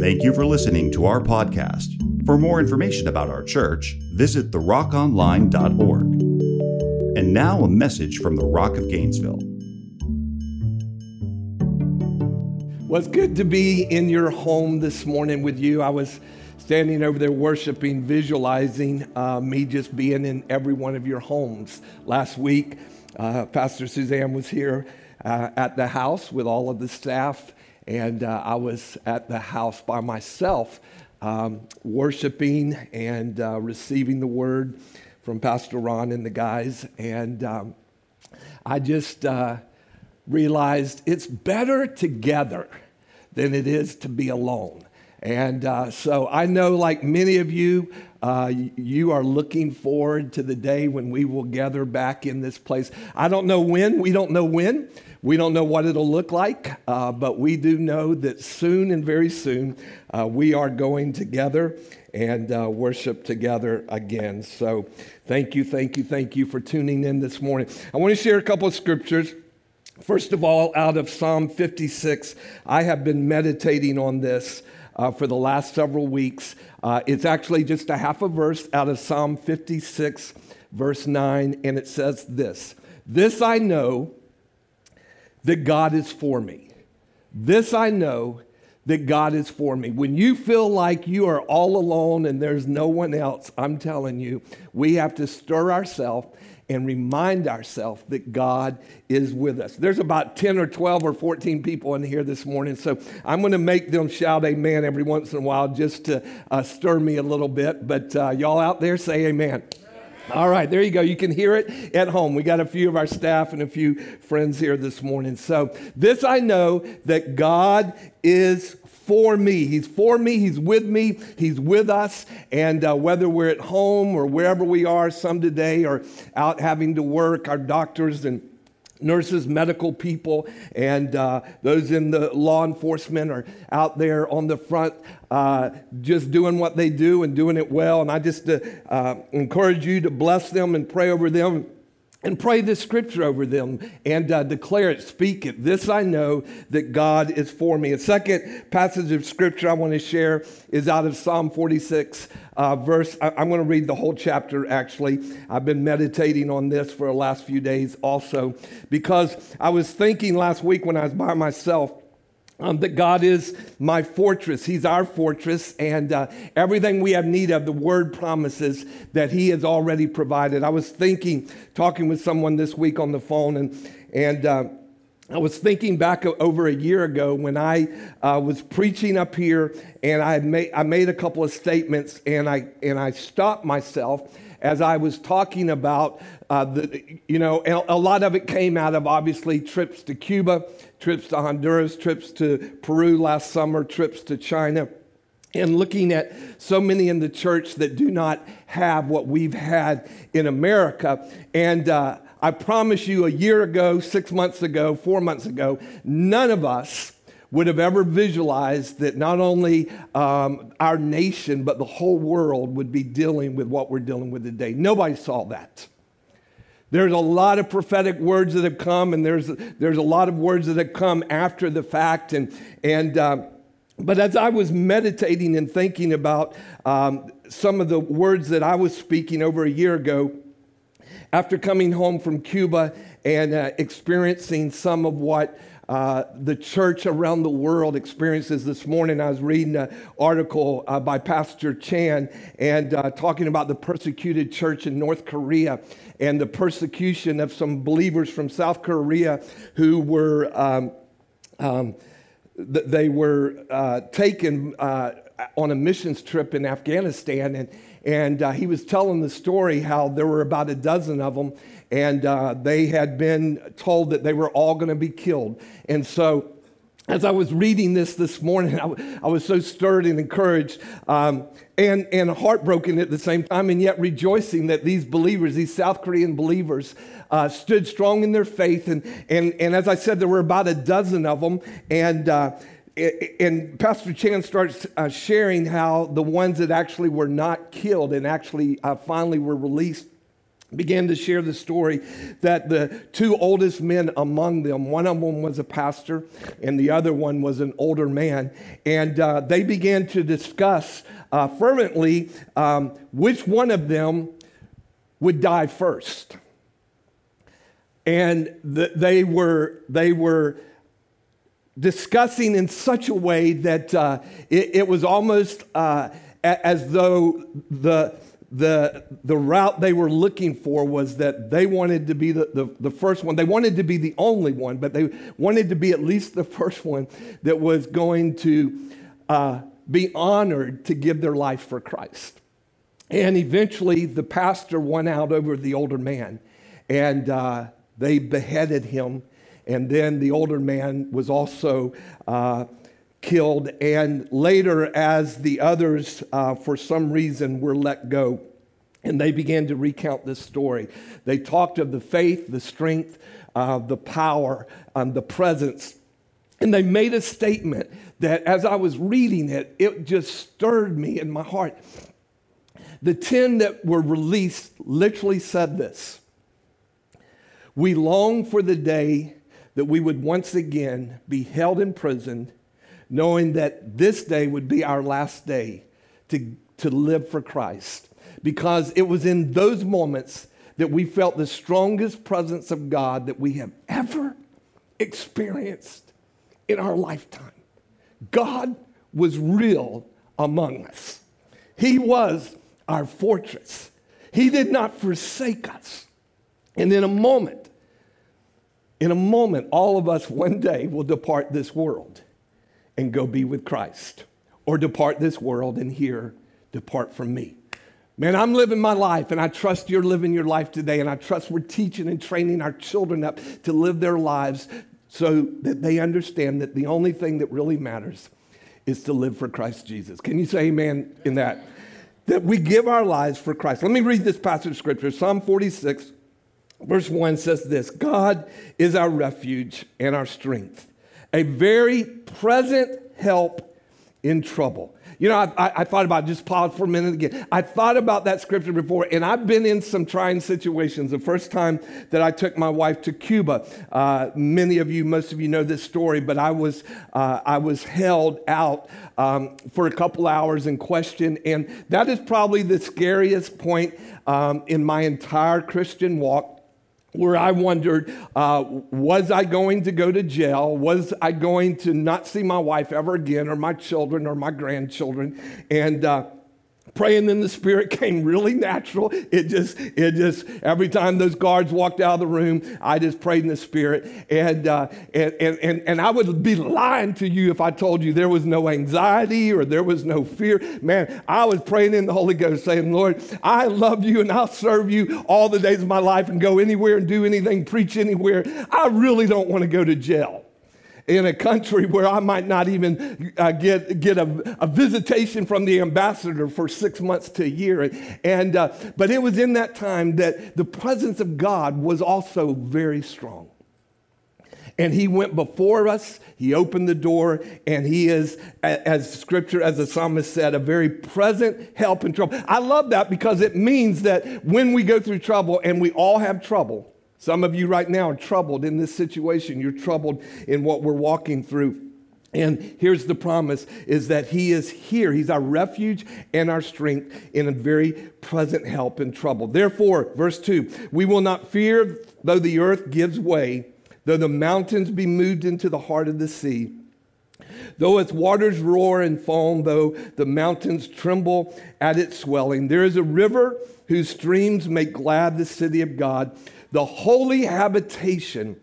Thank you for listening to our podcast. For more information about our church, visit therockonline.org. And now a message from the Rock of Gainesville. Well, it's good to be in your home this morning with you. I was standing over there worshiping, visualizing uh, me just being in every one of your homes. Last week, uh, Pastor Suzanne was here uh, at the house with all of the staff, and uh, I was at the house by myself, um, worshiping and uh, receiving the word from Pastor Ron and the guys. And um, I just uh, realized it's better together than it is to be alone. And uh, so I know, like many of you, uh, you are looking forward to the day when we will gather back in this place. I don't know when, we don't know when. We don't know what it'll look like, uh, but we do know that soon and very soon uh, we are going together and uh, worship together again. So thank you, thank you, thank you for tuning in this morning. I want to share a couple of scriptures. First of all, out of Psalm 56, I have been meditating on this uh, for the last several weeks. Uh, it's actually just a half a verse out of Psalm 56, verse 9, and it says this This I know that God is for me. This I know that God is for me. When you feel like you are all alone and there's no one else, I'm telling you, we have to stir ourselves and remind ourselves that God is with us. There's about 10 or 12 or 14 people in here this morning, so I'm going to make them shout amen every once in a while just to uh, stir me a little bit. But uh, y'all out there say amen. All right, there you go. You can hear it at home. We got a few of our staff and a few friends here this morning. So, this I know that God is for me. He's for me. He's with me. He's with us. And uh, whether we're at home or wherever we are, some today are out having to work, our doctors and nurses, medical people, and uh, those in the law enforcement are out there on the front uh, just doing what they do and doing it well. And I just uh, uh encourage you to bless them and pray over them and pray this scripture over them and uh, declare it, speak it. This I know that God is for me. A second passage of scripture I want to share is out of Psalm 46, uh, verse. I, I'm going to read the whole chapter actually. I've been meditating on this for the last few days also because I was thinking last week when I was by myself um, that God is my fortress. He's our fortress, and uh, everything we have need of, the word promises that He has already provided. I was thinking, talking with someone this week on the phone, and, and uh, I was thinking back over a year ago when I uh, was preaching up here, and I made, I made a couple of statements, and I, and I stopped myself as I was talking about uh, the, you know, a lot of it came out of obviously trips to Cuba, trips to Honduras, trips to Peru last summer, trips to China, and looking at so many in the church that do not have what we've had in America. And uh, I promise you, a year ago, six months ago, four months ago, none of us would have ever visualized that not only um, our nation, but the whole world would be dealing with what we're dealing with today. Nobody saw that. There's a lot of prophetic words that have come, and there's, there's a lot of words that have come after the fact. And, and, uh, but as I was meditating and thinking about um, some of the words that I was speaking over a year ago, after coming home from Cuba and uh, experiencing some of what uh, the church around the world experiences this morning. I was reading an article uh, by Pastor Chan and uh, talking about the persecuted church in North Korea and the persecution of some believers from South Korea who were. Um, um, they were uh, taken uh, on a missions trip in Afghanistan, and, and uh, he was telling the story how there were about a dozen of them, and uh, they had been told that they were all going to be killed. And so, as I was reading this this morning, I, I was so stirred and encouraged um, and, and heartbroken at the same time, and yet rejoicing that these believers, these South Korean believers, uh, stood strong in their faith. And, and, and as I said, there were about a dozen of them. And uh, and Pastor Chan starts uh, sharing how the ones that actually were not killed and actually uh, finally were released began to share the story that the two oldest men among them, one of them was a pastor and the other one was an older man, and uh, they began to discuss uh, fervently um, which one of them would die first. And the, they were, they were discussing in such a way that uh, it, it, was almost uh, as though the, the, the route they were looking for was that they wanted to be the, the, the, first one. They wanted to be the only one, but they wanted to be at least the first one that was going to uh, be honored to give their life for Christ. And eventually, the pastor won out over the older man, and uh, they beheaded him. And then the older man was also uh, killed. And later, as the others, uh, for some reason, were let go, and they began to recount this story. They talked of the faith, the strength, uh, the power, um, the presence. And they made a statement that as I was reading it, it just stirred me in my heart. The 10 that were released literally said this We long for the day that we would once again be held in prison knowing that this day would be our last day to, to live for Christ. Because it was in those moments that we felt the strongest presence of God that we have ever experienced in our lifetime. God was real among us, He was our fortress. He did not forsake us. And in a moment, in a moment, all of us one day will depart this world and go be with Christ, or depart this world and here, depart from me. Man, I'm living my life, and I trust you're living your life today, and I trust we're teaching and training our children up to live their lives so that they understand that the only thing that really matters is to live for Christ Jesus. Can you say amen in that? That we give our lives for Christ. Let me read this passage of scripture. Psalm 46, verse 1 says this God is our refuge and our strength a very present help in trouble. You know, I, I, I, thought about just pause for a minute again. I thought about that scripture before, and I've been in some trying situations. The first time that I took my wife to Cuba, uh, many of you, most of you know this story, but I was uh, I was held out um, for a couple hours in question, and that is probably the scariest point um, in my entire Christian walk where I wondered, uh, was I going to go to jail? Was I going to not see my wife ever again, or my children, or my grandchildren? And uh, praying in the spirit came really natural. It just it just every time those guards walked out of the room i just prayed in the spirit. And uh, and, and and i would be lying to you if i told you there was no anxiety or there was no fear. Man i was praying in the holy ghost saying lord i love you and i'll serve you all the days of my life and go anywhere and do anything preach anywhere. I really don't want to go to jail in a country where I might not even uh, get, get a, a, visitation from the ambassador for six months to a year. And, uh, but it was in that time that the presence of God was also very strong. And he went before us, he opened the door, and he is, as scripture, as the psalmist said, a very present help in trouble. I love that because it means that when we go through trouble, and we all have trouble, some of you right now are troubled in this situation. You're troubled in what we're walking through. And here's the promise is that he is here. He's our refuge and our strength in a very present help in trouble. Therefore, verse 2, we will not fear though the earth gives way, though the mountains be moved into the heart of the sea. Though its waters roar and foam, though the mountains tremble at its swelling, there is a river whose streams make glad the city of God the holy habitation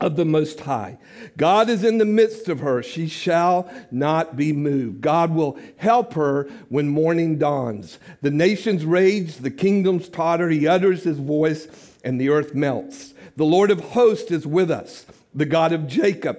of the Most High. God is in the midst of her. She shall not be moved. God will help her when morning dawns. The nations rage, the kingdoms totter. He utters his voice, and the earth melts. The Lord of hosts is with us, the God of Jacob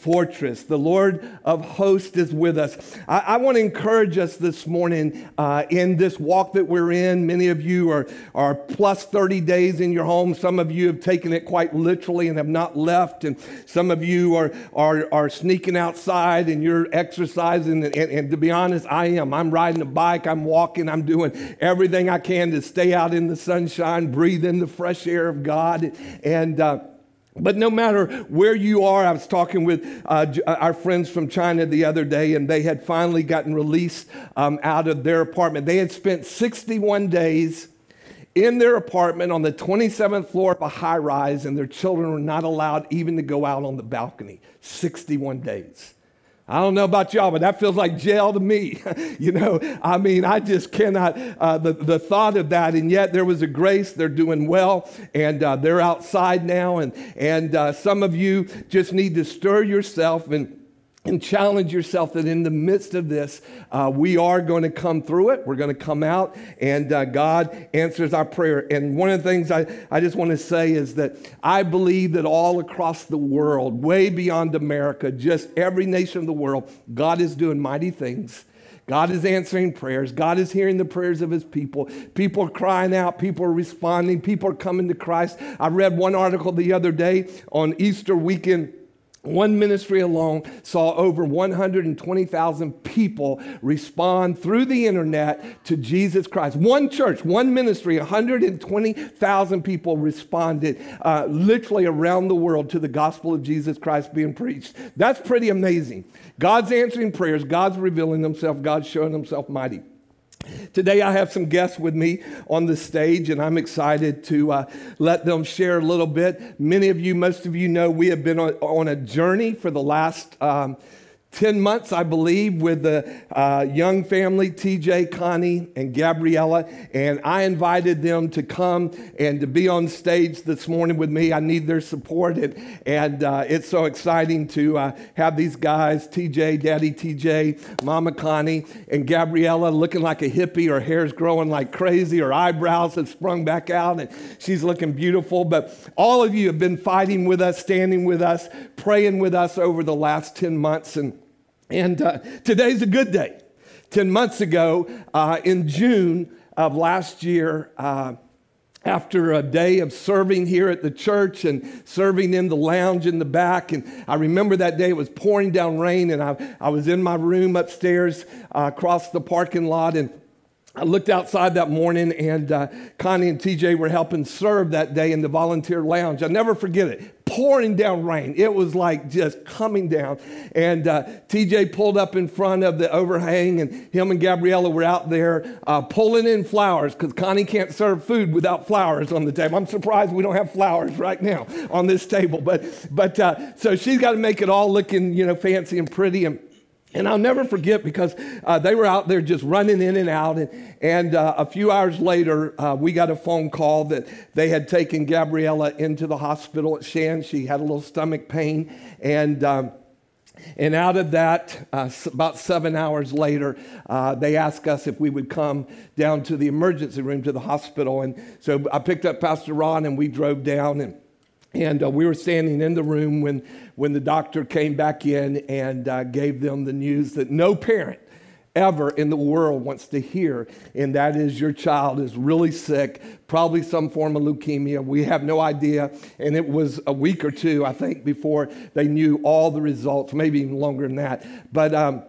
fortress. The Lord of hosts is with us. I, I want to encourage us this morning uh, in this walk that we're in. Many of you are, are plus 30 days in your home. Some of you have taken it quite literally and have not left. And some of you are, are, are sneaking outside and you're exercising. And, and, and to be honest, I am. I'm riding a bike, I'm walking, I'm doing everything I can to stay out in the sunshine, breathe in the fresh air of God. And, uh, but no matter where you are, I was talking with uh, uh, our friends from China the other day, and they had finally gotten released um, out of their apartment. They had spent 61 days in their apartment on the 27th floor of a high rise, and their children were not allowed even to go out on the balcony. 61 days. I don't know about y'all, but that feels like jail to me. you know, I mean, I just cannot, uh, the, the thought of that. And yet there was a grace. They're doing well and uh, they're outside now. And, and uh, some of you just need to stir yourself and and challenge yourself that in the midst of this, uh, we are going to come through it. We're going to come out, and uh, God answers our prayer. And one of the things I, I just want to say is that I believe that all across the world, way beyond America, just every nation of the world, God is doing mighty things. God is answering prayers. God is hearing the prayers of his people. People are crying out. People are responding. People are coming to Christ. I read one article the other day on Easter weekend one ministry alone saw over 120,000 people respond through the internet to Jesus Christ. One church, one ministry, 120,000 people responded uh, literally around the world to the gospel of Jesus Christ being preached. That's pretty amazing. God's answering prayers, God's revealing himself, God's showing himself mighty. Today, I have some guests with me on the stage, and I'm excited to uh, let them share a little bit. Many of you, most of you know, we have been on, on a journey for the last um, 10 months, I believe, with the uh, young family, TJ, Connie, and Gabriella. And I invited them to come and to be on stage this morning with me. I need their support. And, and uh, it's so exciting to uh, have these guys, TJ, Daddy TJ, Mama Connie, and Gabriella looking like a hippie. Her hair's growing like crazy. Her eyebrows have sprung back out, and she's looking beautiful. But all of you have been fighting with us, standing with us, praying with us over the last 10 months. And and uh, today's a good day. 10 months ago, uh, in June of last year, uh, after a day of serving here at the church and serving in the lounge in the back. And I remember that day it was pouring down rain, and I, I was in my room upstairs uh, across the parking lot. And I looked outside that morning, and uh, Connie and TJ were helping serve that day in the volunteer lounge. I'll never forget it. Pouring down rain. It was like just coming down. And uh, TJ pulled up in front of the overhang, and him and Gabriella were out there uh, pulling in flowers because Connie can't serve food without flowers on the table. I'm surprised we don't have flowers right now on this table. But, but uh, so she's got to make it all looking, you know, fancy and pretty. And and I'll never forget because uh, they were out there just running in and out. And, and uh, a few hours later, uh, we got a phone call that they had taken Gabriella into the hospital at Shands. She had a little stomach pain. And, um, and out of that, uh, about seven hours later, uh, they asked us if we would come down to the emergency room to the hospital. And so I picked up Pastor Ron and we drove down. And and uh, we were standing in the room when, when the doctor came back in and uh, gave them the news that no parent ever in the world wants to hear, and that is your child is really sick, probably some form of leukemia. We have no idea. And it was a week or two, I think, before they knew all the results, maybe even longer than that. But um,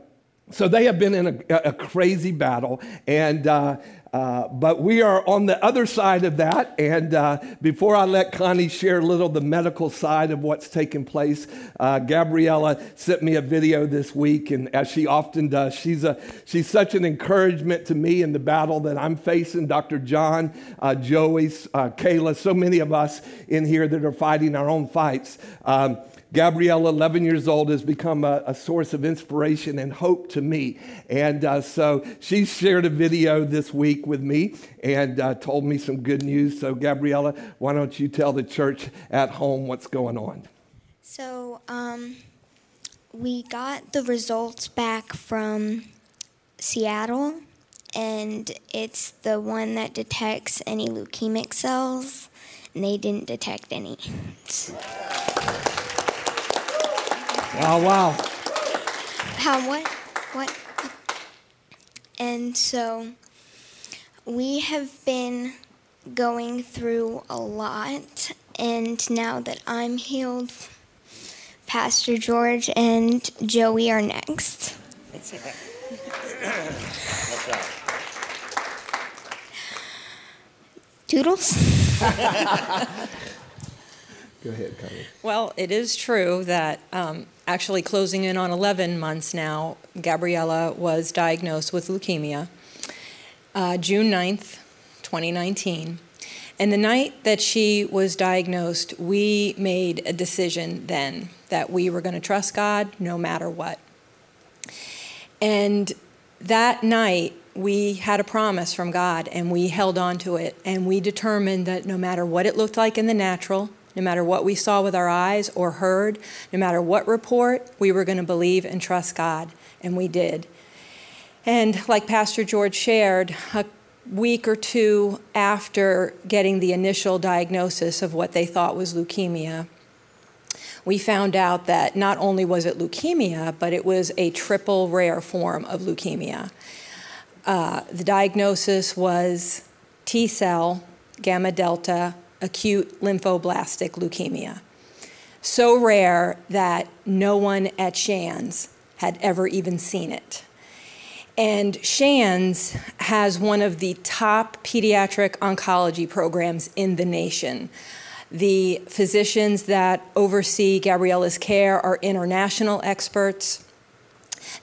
so they have been in a, a crazy battle, and uh, uh, but we are on the other side of that. And uh, before I let Connie share a little the medical side of what's taking place, uh, Gabriella sent me a video this week, and as she often does, she's a she's such an encouragement to me in the battle that I'm facing. Dr. John, uh, Joey, uh, Kayla, so many of us in here that are fighting our own fights. Um, Gabrielle, 11 years old, has become a, a, source of inspiration and hope to me. And uh, so she shared a video this week with me and uh, told me some good news. So, Gabriella, why don't you tell the church at home what's going on? So, um, we got the results back from Seattle, and it's the one that detects any leukemic cells, and they didn't detect any. Wow, wow. How, what? What? And so we have been going through a lot, and now that I'm healed, Pastor George and Joey are next. Doodles? Go ahead, Connie. Well, it is true that um, actually closing in on 11 months now, Gabriella was diagnosed with leukemia uh, June 9th, 2019. And the night that she was diagnosed, we made a decision then that we were going to trust God no matter what. And that night, we had a promise from God and we held on to it. And we determined that no matter what it looked like in the natural, no matter what we saw with our eyes or heard, no matter what report, we were going to believe and trust God. And we did. And like Pastor George shared, a week or two after getting the initial diagnosis of what they thought was leukemia, we found out that not only was it leukemia, but it was a triple rare form of leukemia. Uh, the diagnosis was T cell, gamma delta, acute lymphoblastic leukemia. So rare that no one at Shands had ever even seen it. And Shands has one of the top pediatric oncology programs in the nation. The physicians that oversee Gabriella's care are international experts.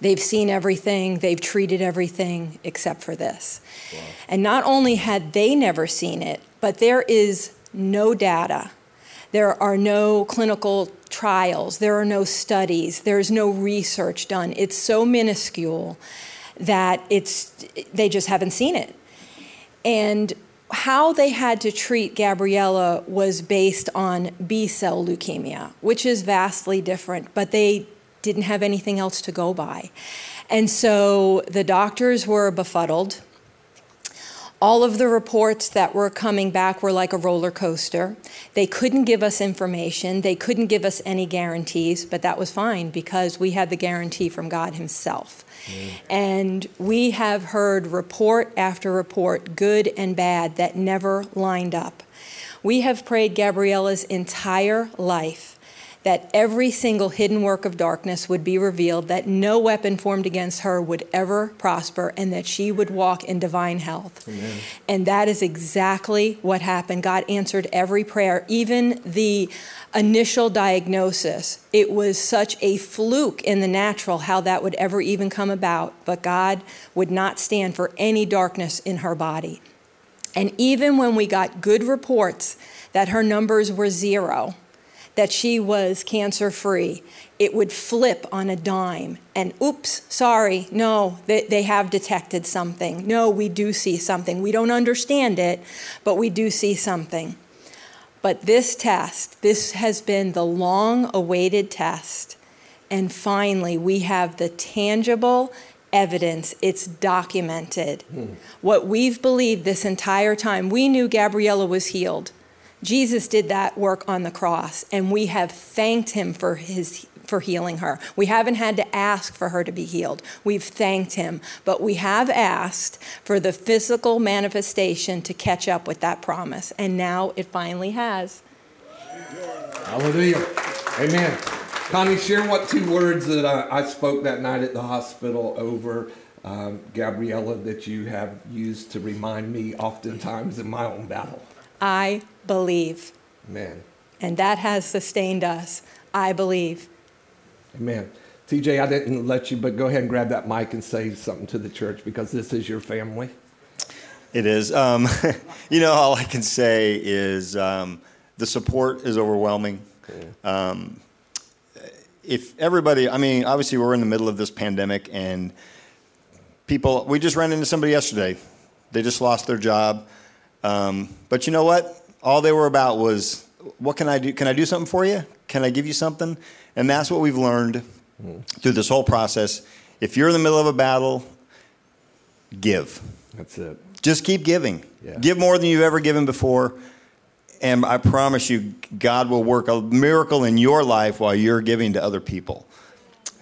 They've seen everything, they've treated everything except for this. Wow. And not only had they never seen it, but there is no data. There are no clinical trials, there are no studies, there's no research done. It's so minuscule that it's they just haven't seen it. And how they had to treat Gabriella was based on B cell leukemia, which is vastly different, but they didn't have anything else to go by. And so the doctors were befuddled. All of the reports that were coming back were like a roller coaster. They couldn't give us information, they couldn't give us any guarantees, but that was fine because we had the guarantee from God Himself. Mm. And we have heard report after report, good and bad, that never lined up. We have prayed Gabriella's entire life that every single hidden work of darkness would be revealed, that no weapon formed against her would ever prosper, and that she would walk in divine health. Amen. And that is exactly what happened. God answered every prayer, even the initial diagnosis. It was such a fluke in the natural how that would ever even come about, but God would not stand for any darkness in her body. And even when we got good reports that her numbers were zero, that she was cancer free, it would flip on a dime and oops, sorry, no, they, they have detected something. No, we do see something. We don't understand it, but we do see something. But this test, this has been the long awaited test. And finally, we have the tangible evidence. It's documented. Hmm. What we've believed this entire time, we knew Gabriella was healed. Jesus did that work on the cross, and we have thanked him for his for healing her. We haven't had to ask for her to be healed. We've thanked him, but we have asked for the physical manifestation to catch up with that promise, and now it finally has. Hallelujah. Amen. Connie, share what two words that I, I spoke that night at the hospital over um, Gabriella that you have used to remind me oftentimes in my own battle. I believe. Amen. And that has sustained us. I believe. Amen. TJ, I didn't let you, but go ahead and grab that mic and say something to the church because this is your family. It is. Um, you know, all I can say is um, the support is overwhelming. Um, if everybody, I mean, obviously we're in the middle of this pandemic and people, we just ran into somebody yesterday. They just lost their job. Um, but you know what? All they were about was, what can I do? Can I do something for you? Can I give you something? And that's what we've learned mm. through this whole process. If you're in the middle of a battle, give. That's it. Just keep giving. Yeah. Give more than you've ever given before. And I promise you, God will work a miracle in your life while you're giving to other people.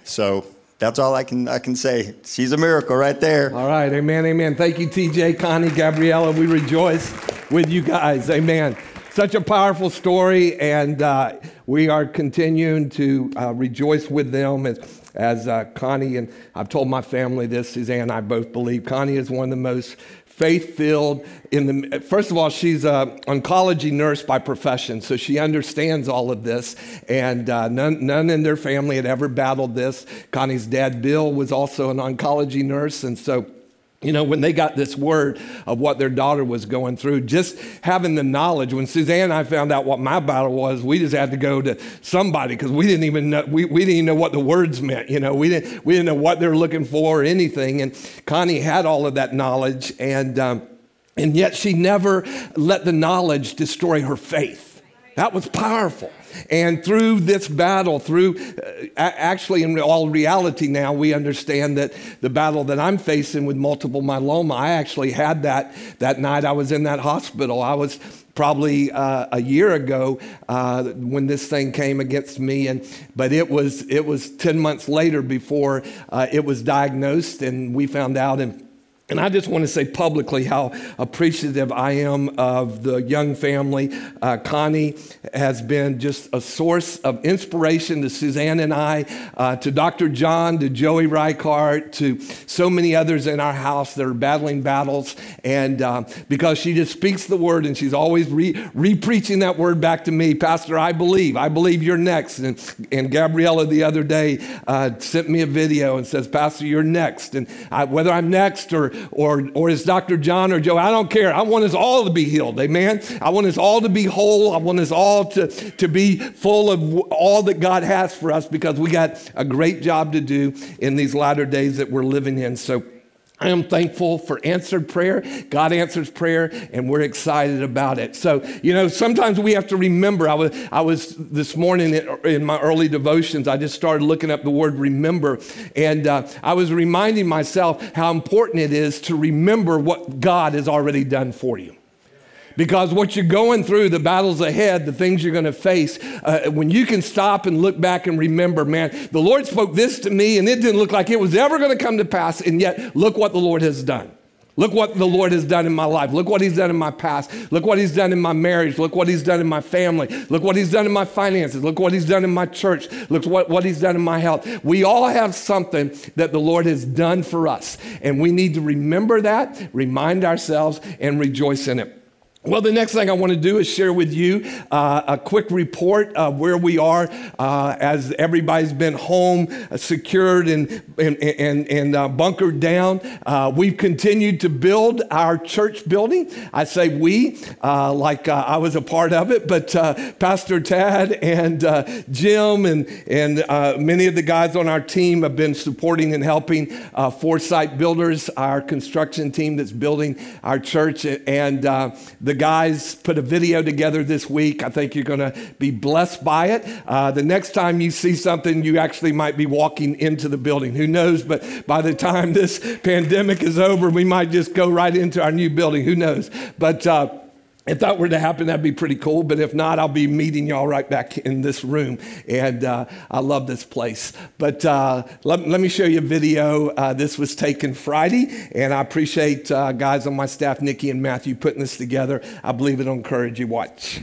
So that's all I can I can say. She's a miracle right there. All right, amen, amen. Thank you, TJ, Connie, Gabriella. We rejoice with you guys. Amen. Such a powerful story, and uh, we are continuing to uh, rejoice with them as, as uh, Connie and I've told my family this. Suzanne and I both believe Connie is one of the most faith filled in the first of all she's an oncology nurse by profession so she understands all of this and uh, none, none in their family had ever battled this connie's dad bill was also an oncology nurse and so you know, when they got this word of what their daughter was going through, just having the knowledge, when Suzanne and I found out what my battle was, we just had to go to somebody because we didn't even know, we, we didn't even know what the words meant. You know, we didn't, we didn't know what they're looking for or anything. And Connie had all of that knowledge. And, um, and yet she never let the knowledge destroy her faith. That was powerful. And through this battle, through uh, actually in all reality now, we understand that the battle that I'm facing with multiple myeloma, I actually had that that night I was in that hospital. I was probably uh, a year ago uh, when this thing came against me and but it was it was 10 months later before uh, it was diagnosed and we found out and and I just want to say publicly how appreciative I am of the young family. Uh, Connie has been just a source of inspiration to Suzanne and I, uh, to Dr. John, to Joey Reichardt, to so many others in our house that are battling battles. And uh, because she just speaks the word and she's always re preaching that word back to me, Pastor, I believe, I believe you're next. And, and Gabriella the other day uh, sent me a video and says, Pastor, you're next. And I, whether I'm next or or, or is Dr. John or Joe. I don't care. I want us all to be healed. Amen. I want us all to be whole. I want us all to, to be full of all that God has for us because we got a great job to do in these latter days that we're living in. So I am thankful for answered prayer. God answers prayer, and we're excited about it. So, you know, sometimes we have to remember. I was, I was this morning in my early devotions, I just started looking up the word remember, and uh, I was reminding myself how important it is to remember what God has already done for you. Because what you're going through, the battles ahead, the things you're going to face, uh, when you can stop and look back and remember, man, the Lord spoke this to me and it didn't look like it was ever going to come to pass, and yet look what the Lord has done. Look what the Lord has done in my life. Look what He's done in my past. Look what He's done in my marriage. Look what He's done in my family. Look what He's done in my finances. Look what He's done in my church. Look what, what He's done in my health. We all have something that the Lord has done for us. And we need to remember that, remind ourselves, and rejoice in it. Well, the next thing I want to do is share with you uh, a quick report of where we are uh, as everybody's been home, uh, secured, and, and, and, and uh, bunkered down. Uh, we've continued to build our church building. I say we, uh, like I was a part of it, but Pastor Tad and Jim and, and many of the guys on our team have been supporting and helping Foresight Builders, our construction team that's building our church. And the the guys put a video together this week. I think you're going to be blessed by it. Uh, the next time you see something, you actually might be walking into the building. Who knows? But by the time this pandemic is over, we might just go right into our new building. Who knows? But uh, if that were to happen, that'd be pretty cool. But if not, I'll be meeting y'all right back in this room. And uh, I love this place. But uh, let, let, me show you a video. Uh, this was taken Friday. And I appreciate uh, guys on my staff, Nikki and Matthew, putting this together. I believe it'll encourage you. Watch.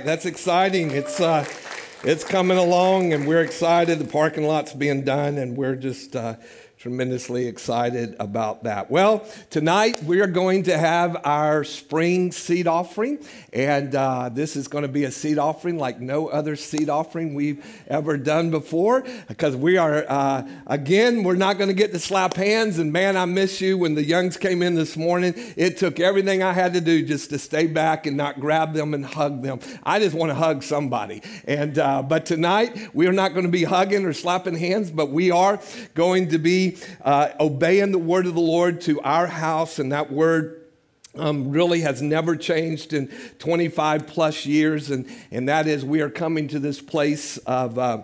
Right. That's exciting. It's uh, it's coming along, and we're excited. The parking lot's being done, and we're just uh, tremendously excited about that. Well, tonight we are going to have our spring seed offering, and uh, this is going to be a seed offering like no other seed offering we've ever done before because we are, uh, again, we're not going to get to slap hands. And man, I miss you. When the Youngs came in this morning, it took everything I had to do just to stay back and not grab them and hug them. I just want to hug somebody. And, uh, but tonight we are not going to be hugging or slapping hands, but we are going to be uh, obeying the word of the Lord to our house, and that word um, really has never changed in 25 plus years, and, and that is we are coming to this place of. Uh,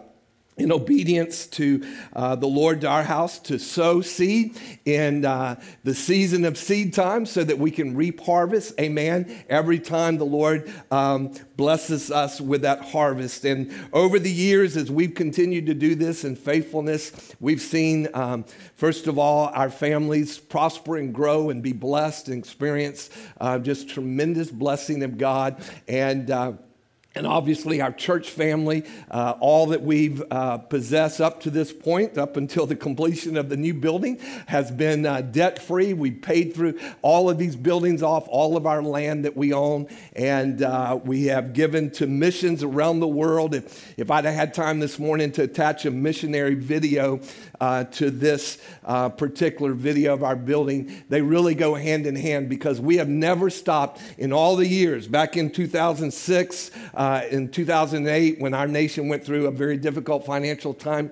in obedience to uh, the Lord to our house to sow seed in uh, the season of seed time so that we can reap harvest. Amen. Every time the Lord um, blesses us with that harvest. And over the years, as we've continued to do this in faithfulness, we've seen, um, first of all, our families prosper and grow and be blessed and experience uh, just tremendous blessing of God. And uh, and obviously our church family, uh, all that we've uh, possessed up to this point, up until the completion of the new building, has been uh, debt free. We paid through all of these buildings off, all of our land that we own, and uh, we have given to missions around the world. If, if I'd had time this morning to attach a missionary video uh, to this uh, particular video of our building, they really go hand in hand because we have never stopped in all the years. Back in 2006, uh, Uh, in 2008, when our nation went through a very difficult financial time,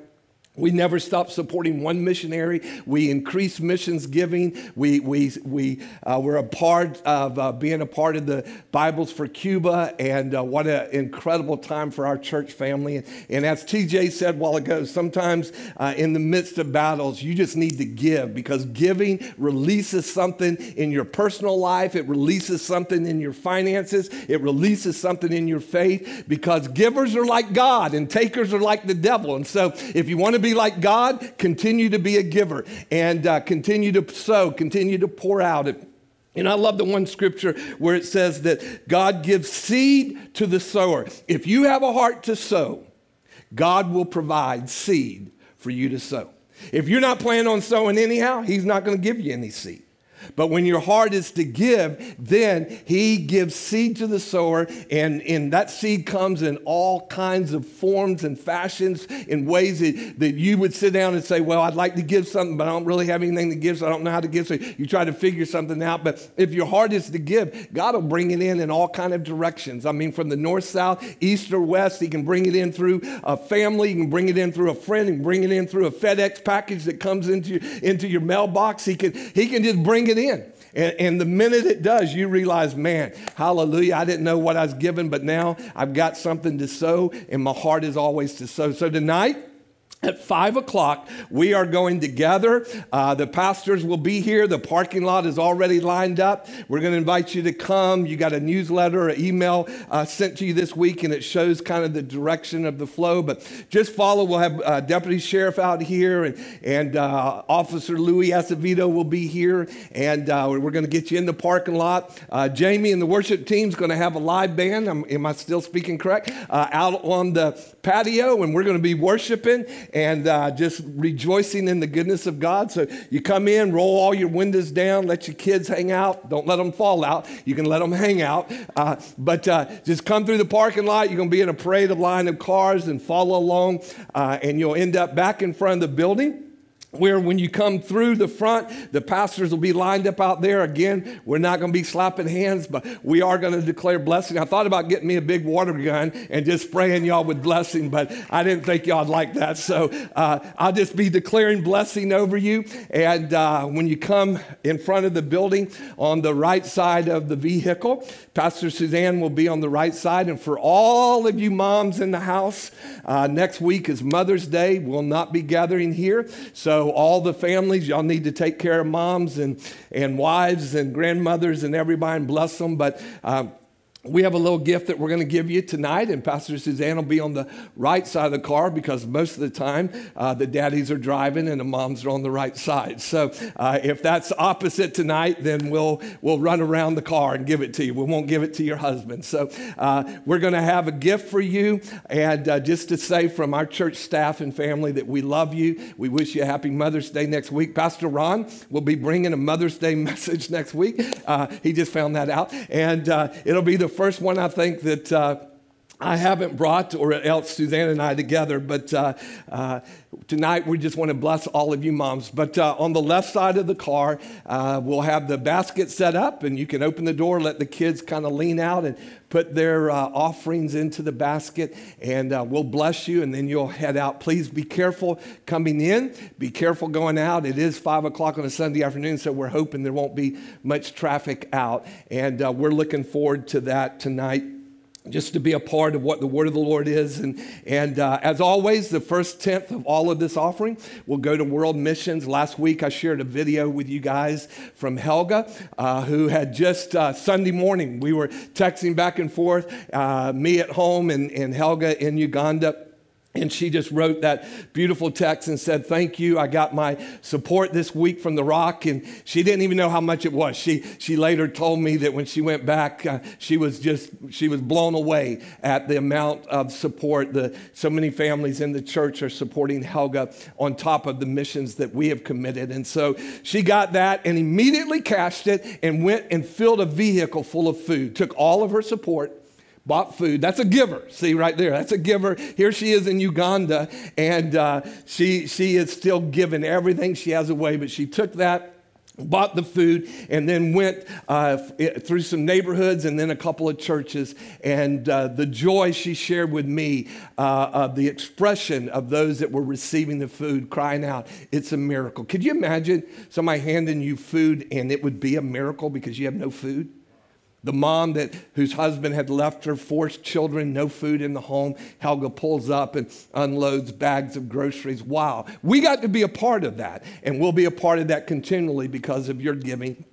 we never stopped supporting one missionary. We increased missions giving. We, we, we uh, were a part of uh, being a part of the Bibles for Cuba, and uh, what an incredible time for our church family. And, and as TJ said a while ago, sometimes uh, in the midst of battles, you just need to give because giving releases something in your personal life, it releases something in your finances, it releases something in your faith because givers are like God and takers are like the devil. And so if you want to be like God, continue to be a giver and uh, continue to sow, continue to pour out. It. And I love the one scripture where it says that God gives seed to the sower. If you have a heart to sow, God will provide seed for you to sow. If you're not planning on sowing anyhow, He's not going to give you any seed. But when your heart is to give, then he gives seed to the sower, and, and that seed comes in all kinds of forms and fashions, in ways that, that you would sit down and say, Well, I'd like to give something, but I don't really have anything to give, so I don't know how to give. So you try to figure something out. But if your heart is to give, God will bring it in in all kind of directions. I mean, from the north, south, east, or west, he can bring it in through a family, he can bring it in through a friend, he can bring it in through a FedEx package that comes into, into your mailbox. He can, he can just bring it it in. And, and, the minute it does, you realize, man, hallelujah, I didn't know what I was given, but now I've got something to sow, and my heart is always to sow. So tonight, at five o'clock, we are going to gather. Uh, the pastors will be here. The parking lot is already lined up. We're going to invite you to come. You got a newsletter, an email uh, sent to you this week, and it shows kind of the direction of the flow. But just follow. We'll have uh, Deputy Sheriff out here, and, and uh, Officer Louis Acevedo will be here, and uh, we're going to get you in the parking lot. Uh, Jamie and the worship team is going to have a live band. am am I still speaking correct? out on the patio, and we're going to be worshiping and uh, just rejoicing in the goodness of God. So you come in, roll all your windows down, let your kids hang out. Don't let them fall out. You can let them hang out. Uh, but uh, just come through the parking lot. You're going to be in a parade of line of cars and follow along, uh, and you'll end up back in front of the building where when you come through the front, the pastors will be lined up out there. Again, we're not going to be slapping hands, but we are going to declare blessing. I thought about getting me a big water gun and just spraying y'all with blessing, but I didn't think y'all'd like that. So uh, I'll just be declaring blessing over you. And uh, when you come in front of the building on the right side of the vehicle, Pastor Suzanne will be on the right side. And for all of you moms in the house, uh, next week is Mother's Day. We'll not be gathering here. So all the families, y'all need to take care of moms and, and wives and grandmothers and everybody and bless them. But um, we have a little gift that we're going to give you tonight, and Pastor Suzanne will be on the right side of the car because most of the time uh, the daddies are driving and the moms are on the right side. So uh, if that's opposite tonight, then we'll we'll run around the car and give it to you. We won't give it to your husband. So uh, we're going to have a gift for you, and uh, just to say from our church staff and family that we love you. We wish you a happy Mother's Day next week. Pastor Ron will be bringing a Mother's Day message next week. Uh, he just found that out, and uh, it'll be the first one I think that uh, I haven't brought, or else Suzanne and I together, but uh, uh, tonight we just want to bless all of you moms. But uh, on the left side of the car, uh, we'll have the basket set up, and you can open the door, let the kids kind of lean out and put their uh, offerings into the basket, and uh, we'll bless you, and then you'll head out. Please be careful coming in, be careful going out. It is 5 o'clock on a Sunday afternoon, so we're hoping there won't be much traffic out, and we're looking forward to that tonight just to be a part of what the word of the Lord is. And, and uh, as always, the first tenth of all of this offering will go to world missions. Last week, I shared a video with you guys from Helga, uh, who had just uh, Sunday morning, we were texting back and forth, uh, me at home and, and Helga in Uganda. And she just wrote that beautiful text and said, Thank you. I got my support this week from The Rock. And she didn't even know how much it was. She, she later told me that when she went back, uh, she was just, she was blown away at the amount of support. The, so many families in the church are supporting Helga on top of the missions that we have committed. And so she got that and immediately cashed it and went and filled a vehicle full of food, took all of her support bought food. That's a giver. See right there. That's a giver. Here she is in Uganda, and uh, she she is still giving everything she has away. But she took that. Bought the food and then went uh, through some neighborhoods and then a couple of churches. And uh, the joy she shared with me, uh, of the expression of those that were receiving the food, crying out, It's a miracle. Could you imagine somebody handing you food and it would be a miracle because you have no food? The mom that whose husband had left her four children, no food in the home. Helga pulls up and unloads bags of groceries. Wow. We got to be a part of that. And we'll be a part of that continually because of your giving.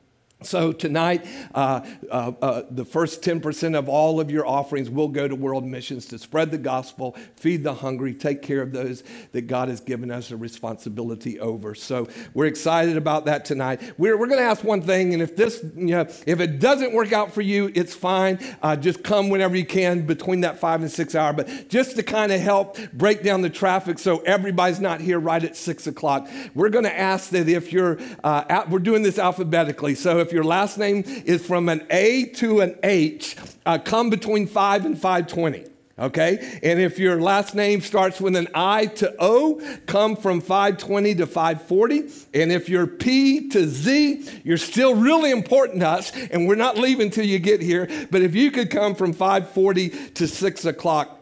So tonight, uh, uh, uh, the first 10% of all of your offerings will go to world missions to spread the gospel, feed the hungry, take care of those that God has given us a responsibility over. So we're excited about that tonight. We're, we're going to ask one thing, and if this, you know, if it doesn't work out for you, it's fine. Uh, just come whenever you can between that five and six hour. But just to kind of help break down the traffic so everybody's not here right at six o'clock, we're going to ask that if you're, uh, we're doing this alphabetically. So if your last name is from an A to an H, uh, come between 5 and 520 okay? And if your last name starts with an I to O, come from 520 to 540. And if you're P to Z, you're still really important to us, and we're not leaving till you get here. But if you could come from 540 to 6 o'clock,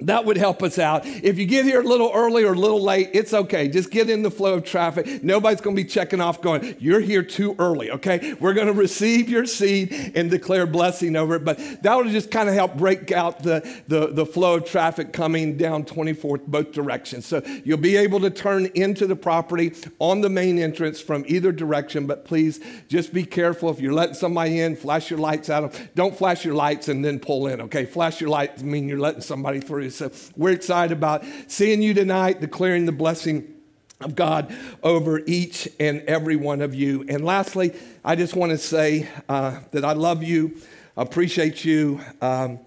that would help us out. If you get here a little early or a little late, it's okay. Just get in the flow of traffic. Nobody's going to be checking off going, you're here too early, okay? We're going to receive your seed and declare blessing over it. But that would just kind of help break out the, the, the flow of traffic coming down 24th both directions. So you'll be able to turn into the property on the main entrance from either direction. But please just be careful. If you're letting somebody in, flash your lights out. Don't flash your lights and then pull in, okay? Flash your lights mean you're letting somebody through. So we're excited about seeing you tonight, declaring the blessing of God over each and every one of you. And lastly, I just want to say uh, that I love you, appreciate you. Um,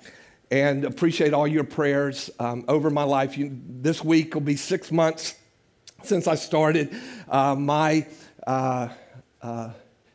and appreciate all your prayers um, over my life. You, this week will be six months since I started uh, my uh, uh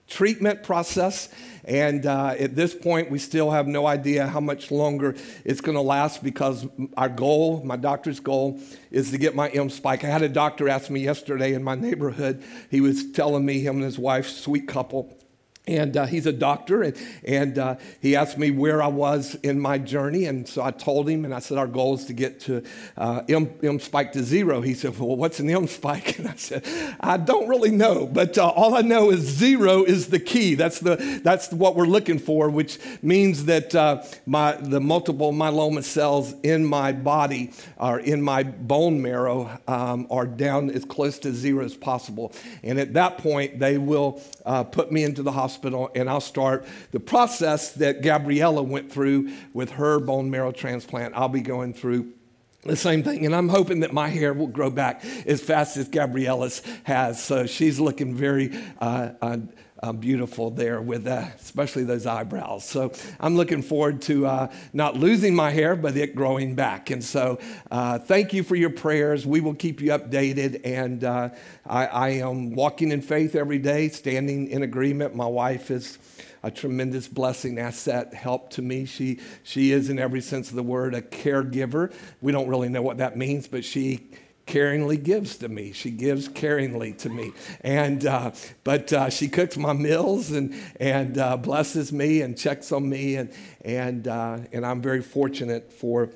treatment process. And uh, at this point, we still have no idea how much longer it's going to last because our goal, my doctor's goal, is to get my M spike. I had a doctor ask me yesterday in my neighborhood. He was telling me, him and his wife, sweet couple, and uh, he's a doctor, and, and uh, he asked me where I was in my journey. And so I told him, and I said, Our goal is to get to uh, M, M spike to zero. He said, Well, what's an M spike? And I said, I don't really know, but uh, all I know is zero is the key. That's, the, that's what we're looking for, which means that uh, my, the multiple myeloma cells in my body or in my bone marrow um, are down as close to zero as possible. And at that point, they will uh, put me into the hospital hospital and I'll start the process that Gabriella went through with her bone marrow transplant. I'll be going through the same thing. And I'm hoping that my hair will grow back as fast as Gabriella's has. So she's looking very uh, uh, uh, beautiful there with uh, especially those eyebrows. So I'm looking forward to uh, not losing my hair, but it growing back. And so uh, thank you for your prayers. We will keep you updated. And uh, I, I am walking in faith every day, standing in agreement. My wife is a tremendous blessing, asset, help to me. She, she is, in every sense of the word, a caregiver. We don't really know what that means, but she caringly gives to me. She gives caringly to me. And, uh, but uh, she cooks my meals and, and uh, blesses me and checks on me. And, and, uh, and I'm very fortunate for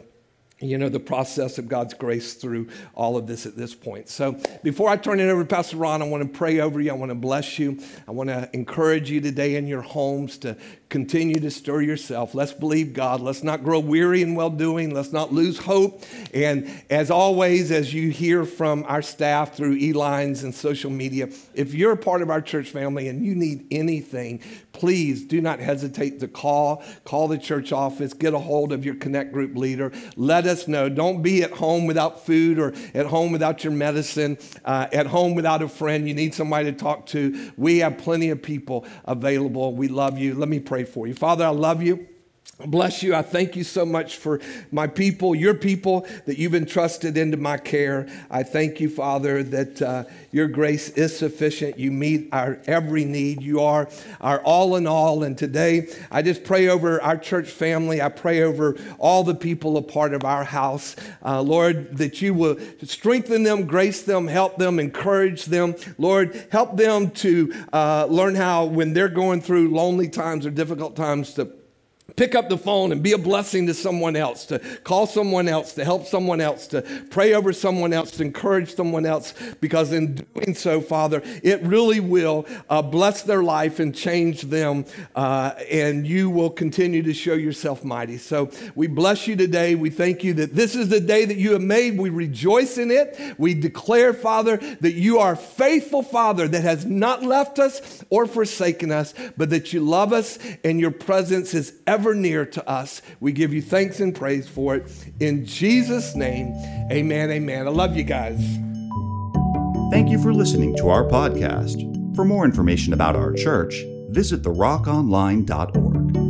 you know, the process of God's grace through all of this at this point. So before I turn it over to Pastor Ron, I want to pray over you. I want to bless you. I want to encourage you today in your homes to continue to stir yourself. Let's believe God. Let's not grow weary in well doing. Let's not lose hope. And as always, as you hear from our staff through e lines and social media, if you're a part of our church family and you need anything, please do not hesitate to call. Call the church office. Get a hold of your Connect Group leader. Let us know. Don't be at home without food or at home without your medicine, uh, at home without a friend. You need somebody to talk to. We have plenty of people available. We love you. Let me pray pray for you. Father, I love you. Bless you. I thank you so much for my people, your people that you've entrusted into my care. I thank you, Father, that uh, your grace is sufficient. You meet our every need. You are our all in all. And today, I just pray over our church family. I pray over all the people a part of our house. Uh, Lord, that you will strengthen them, grace them, help them, encourage them. Lord, help them to uh, learn how, when they're going through lonely times or difficult times, to pick up the phone and be a blessing to someone else, to call someone else, to help someone else, to pray over someone else, to encourage someone else, because in doing so, Father, it really will uh, bless their life and change them, uh, and you will continue to show yourself mighty. So we bless you today. We thank you that this is the day that you have made. We rejoice in it. We declare, Father, that you are faithful, Father, that has not left us or forsaken us, but that you love us and your presence is ever ever near to us. We give you thanks and praise for it. In Jesus' name, amen, amen. I love you guys. Thank you for listening to our podcast. For more information about our church, visit therockonline.org.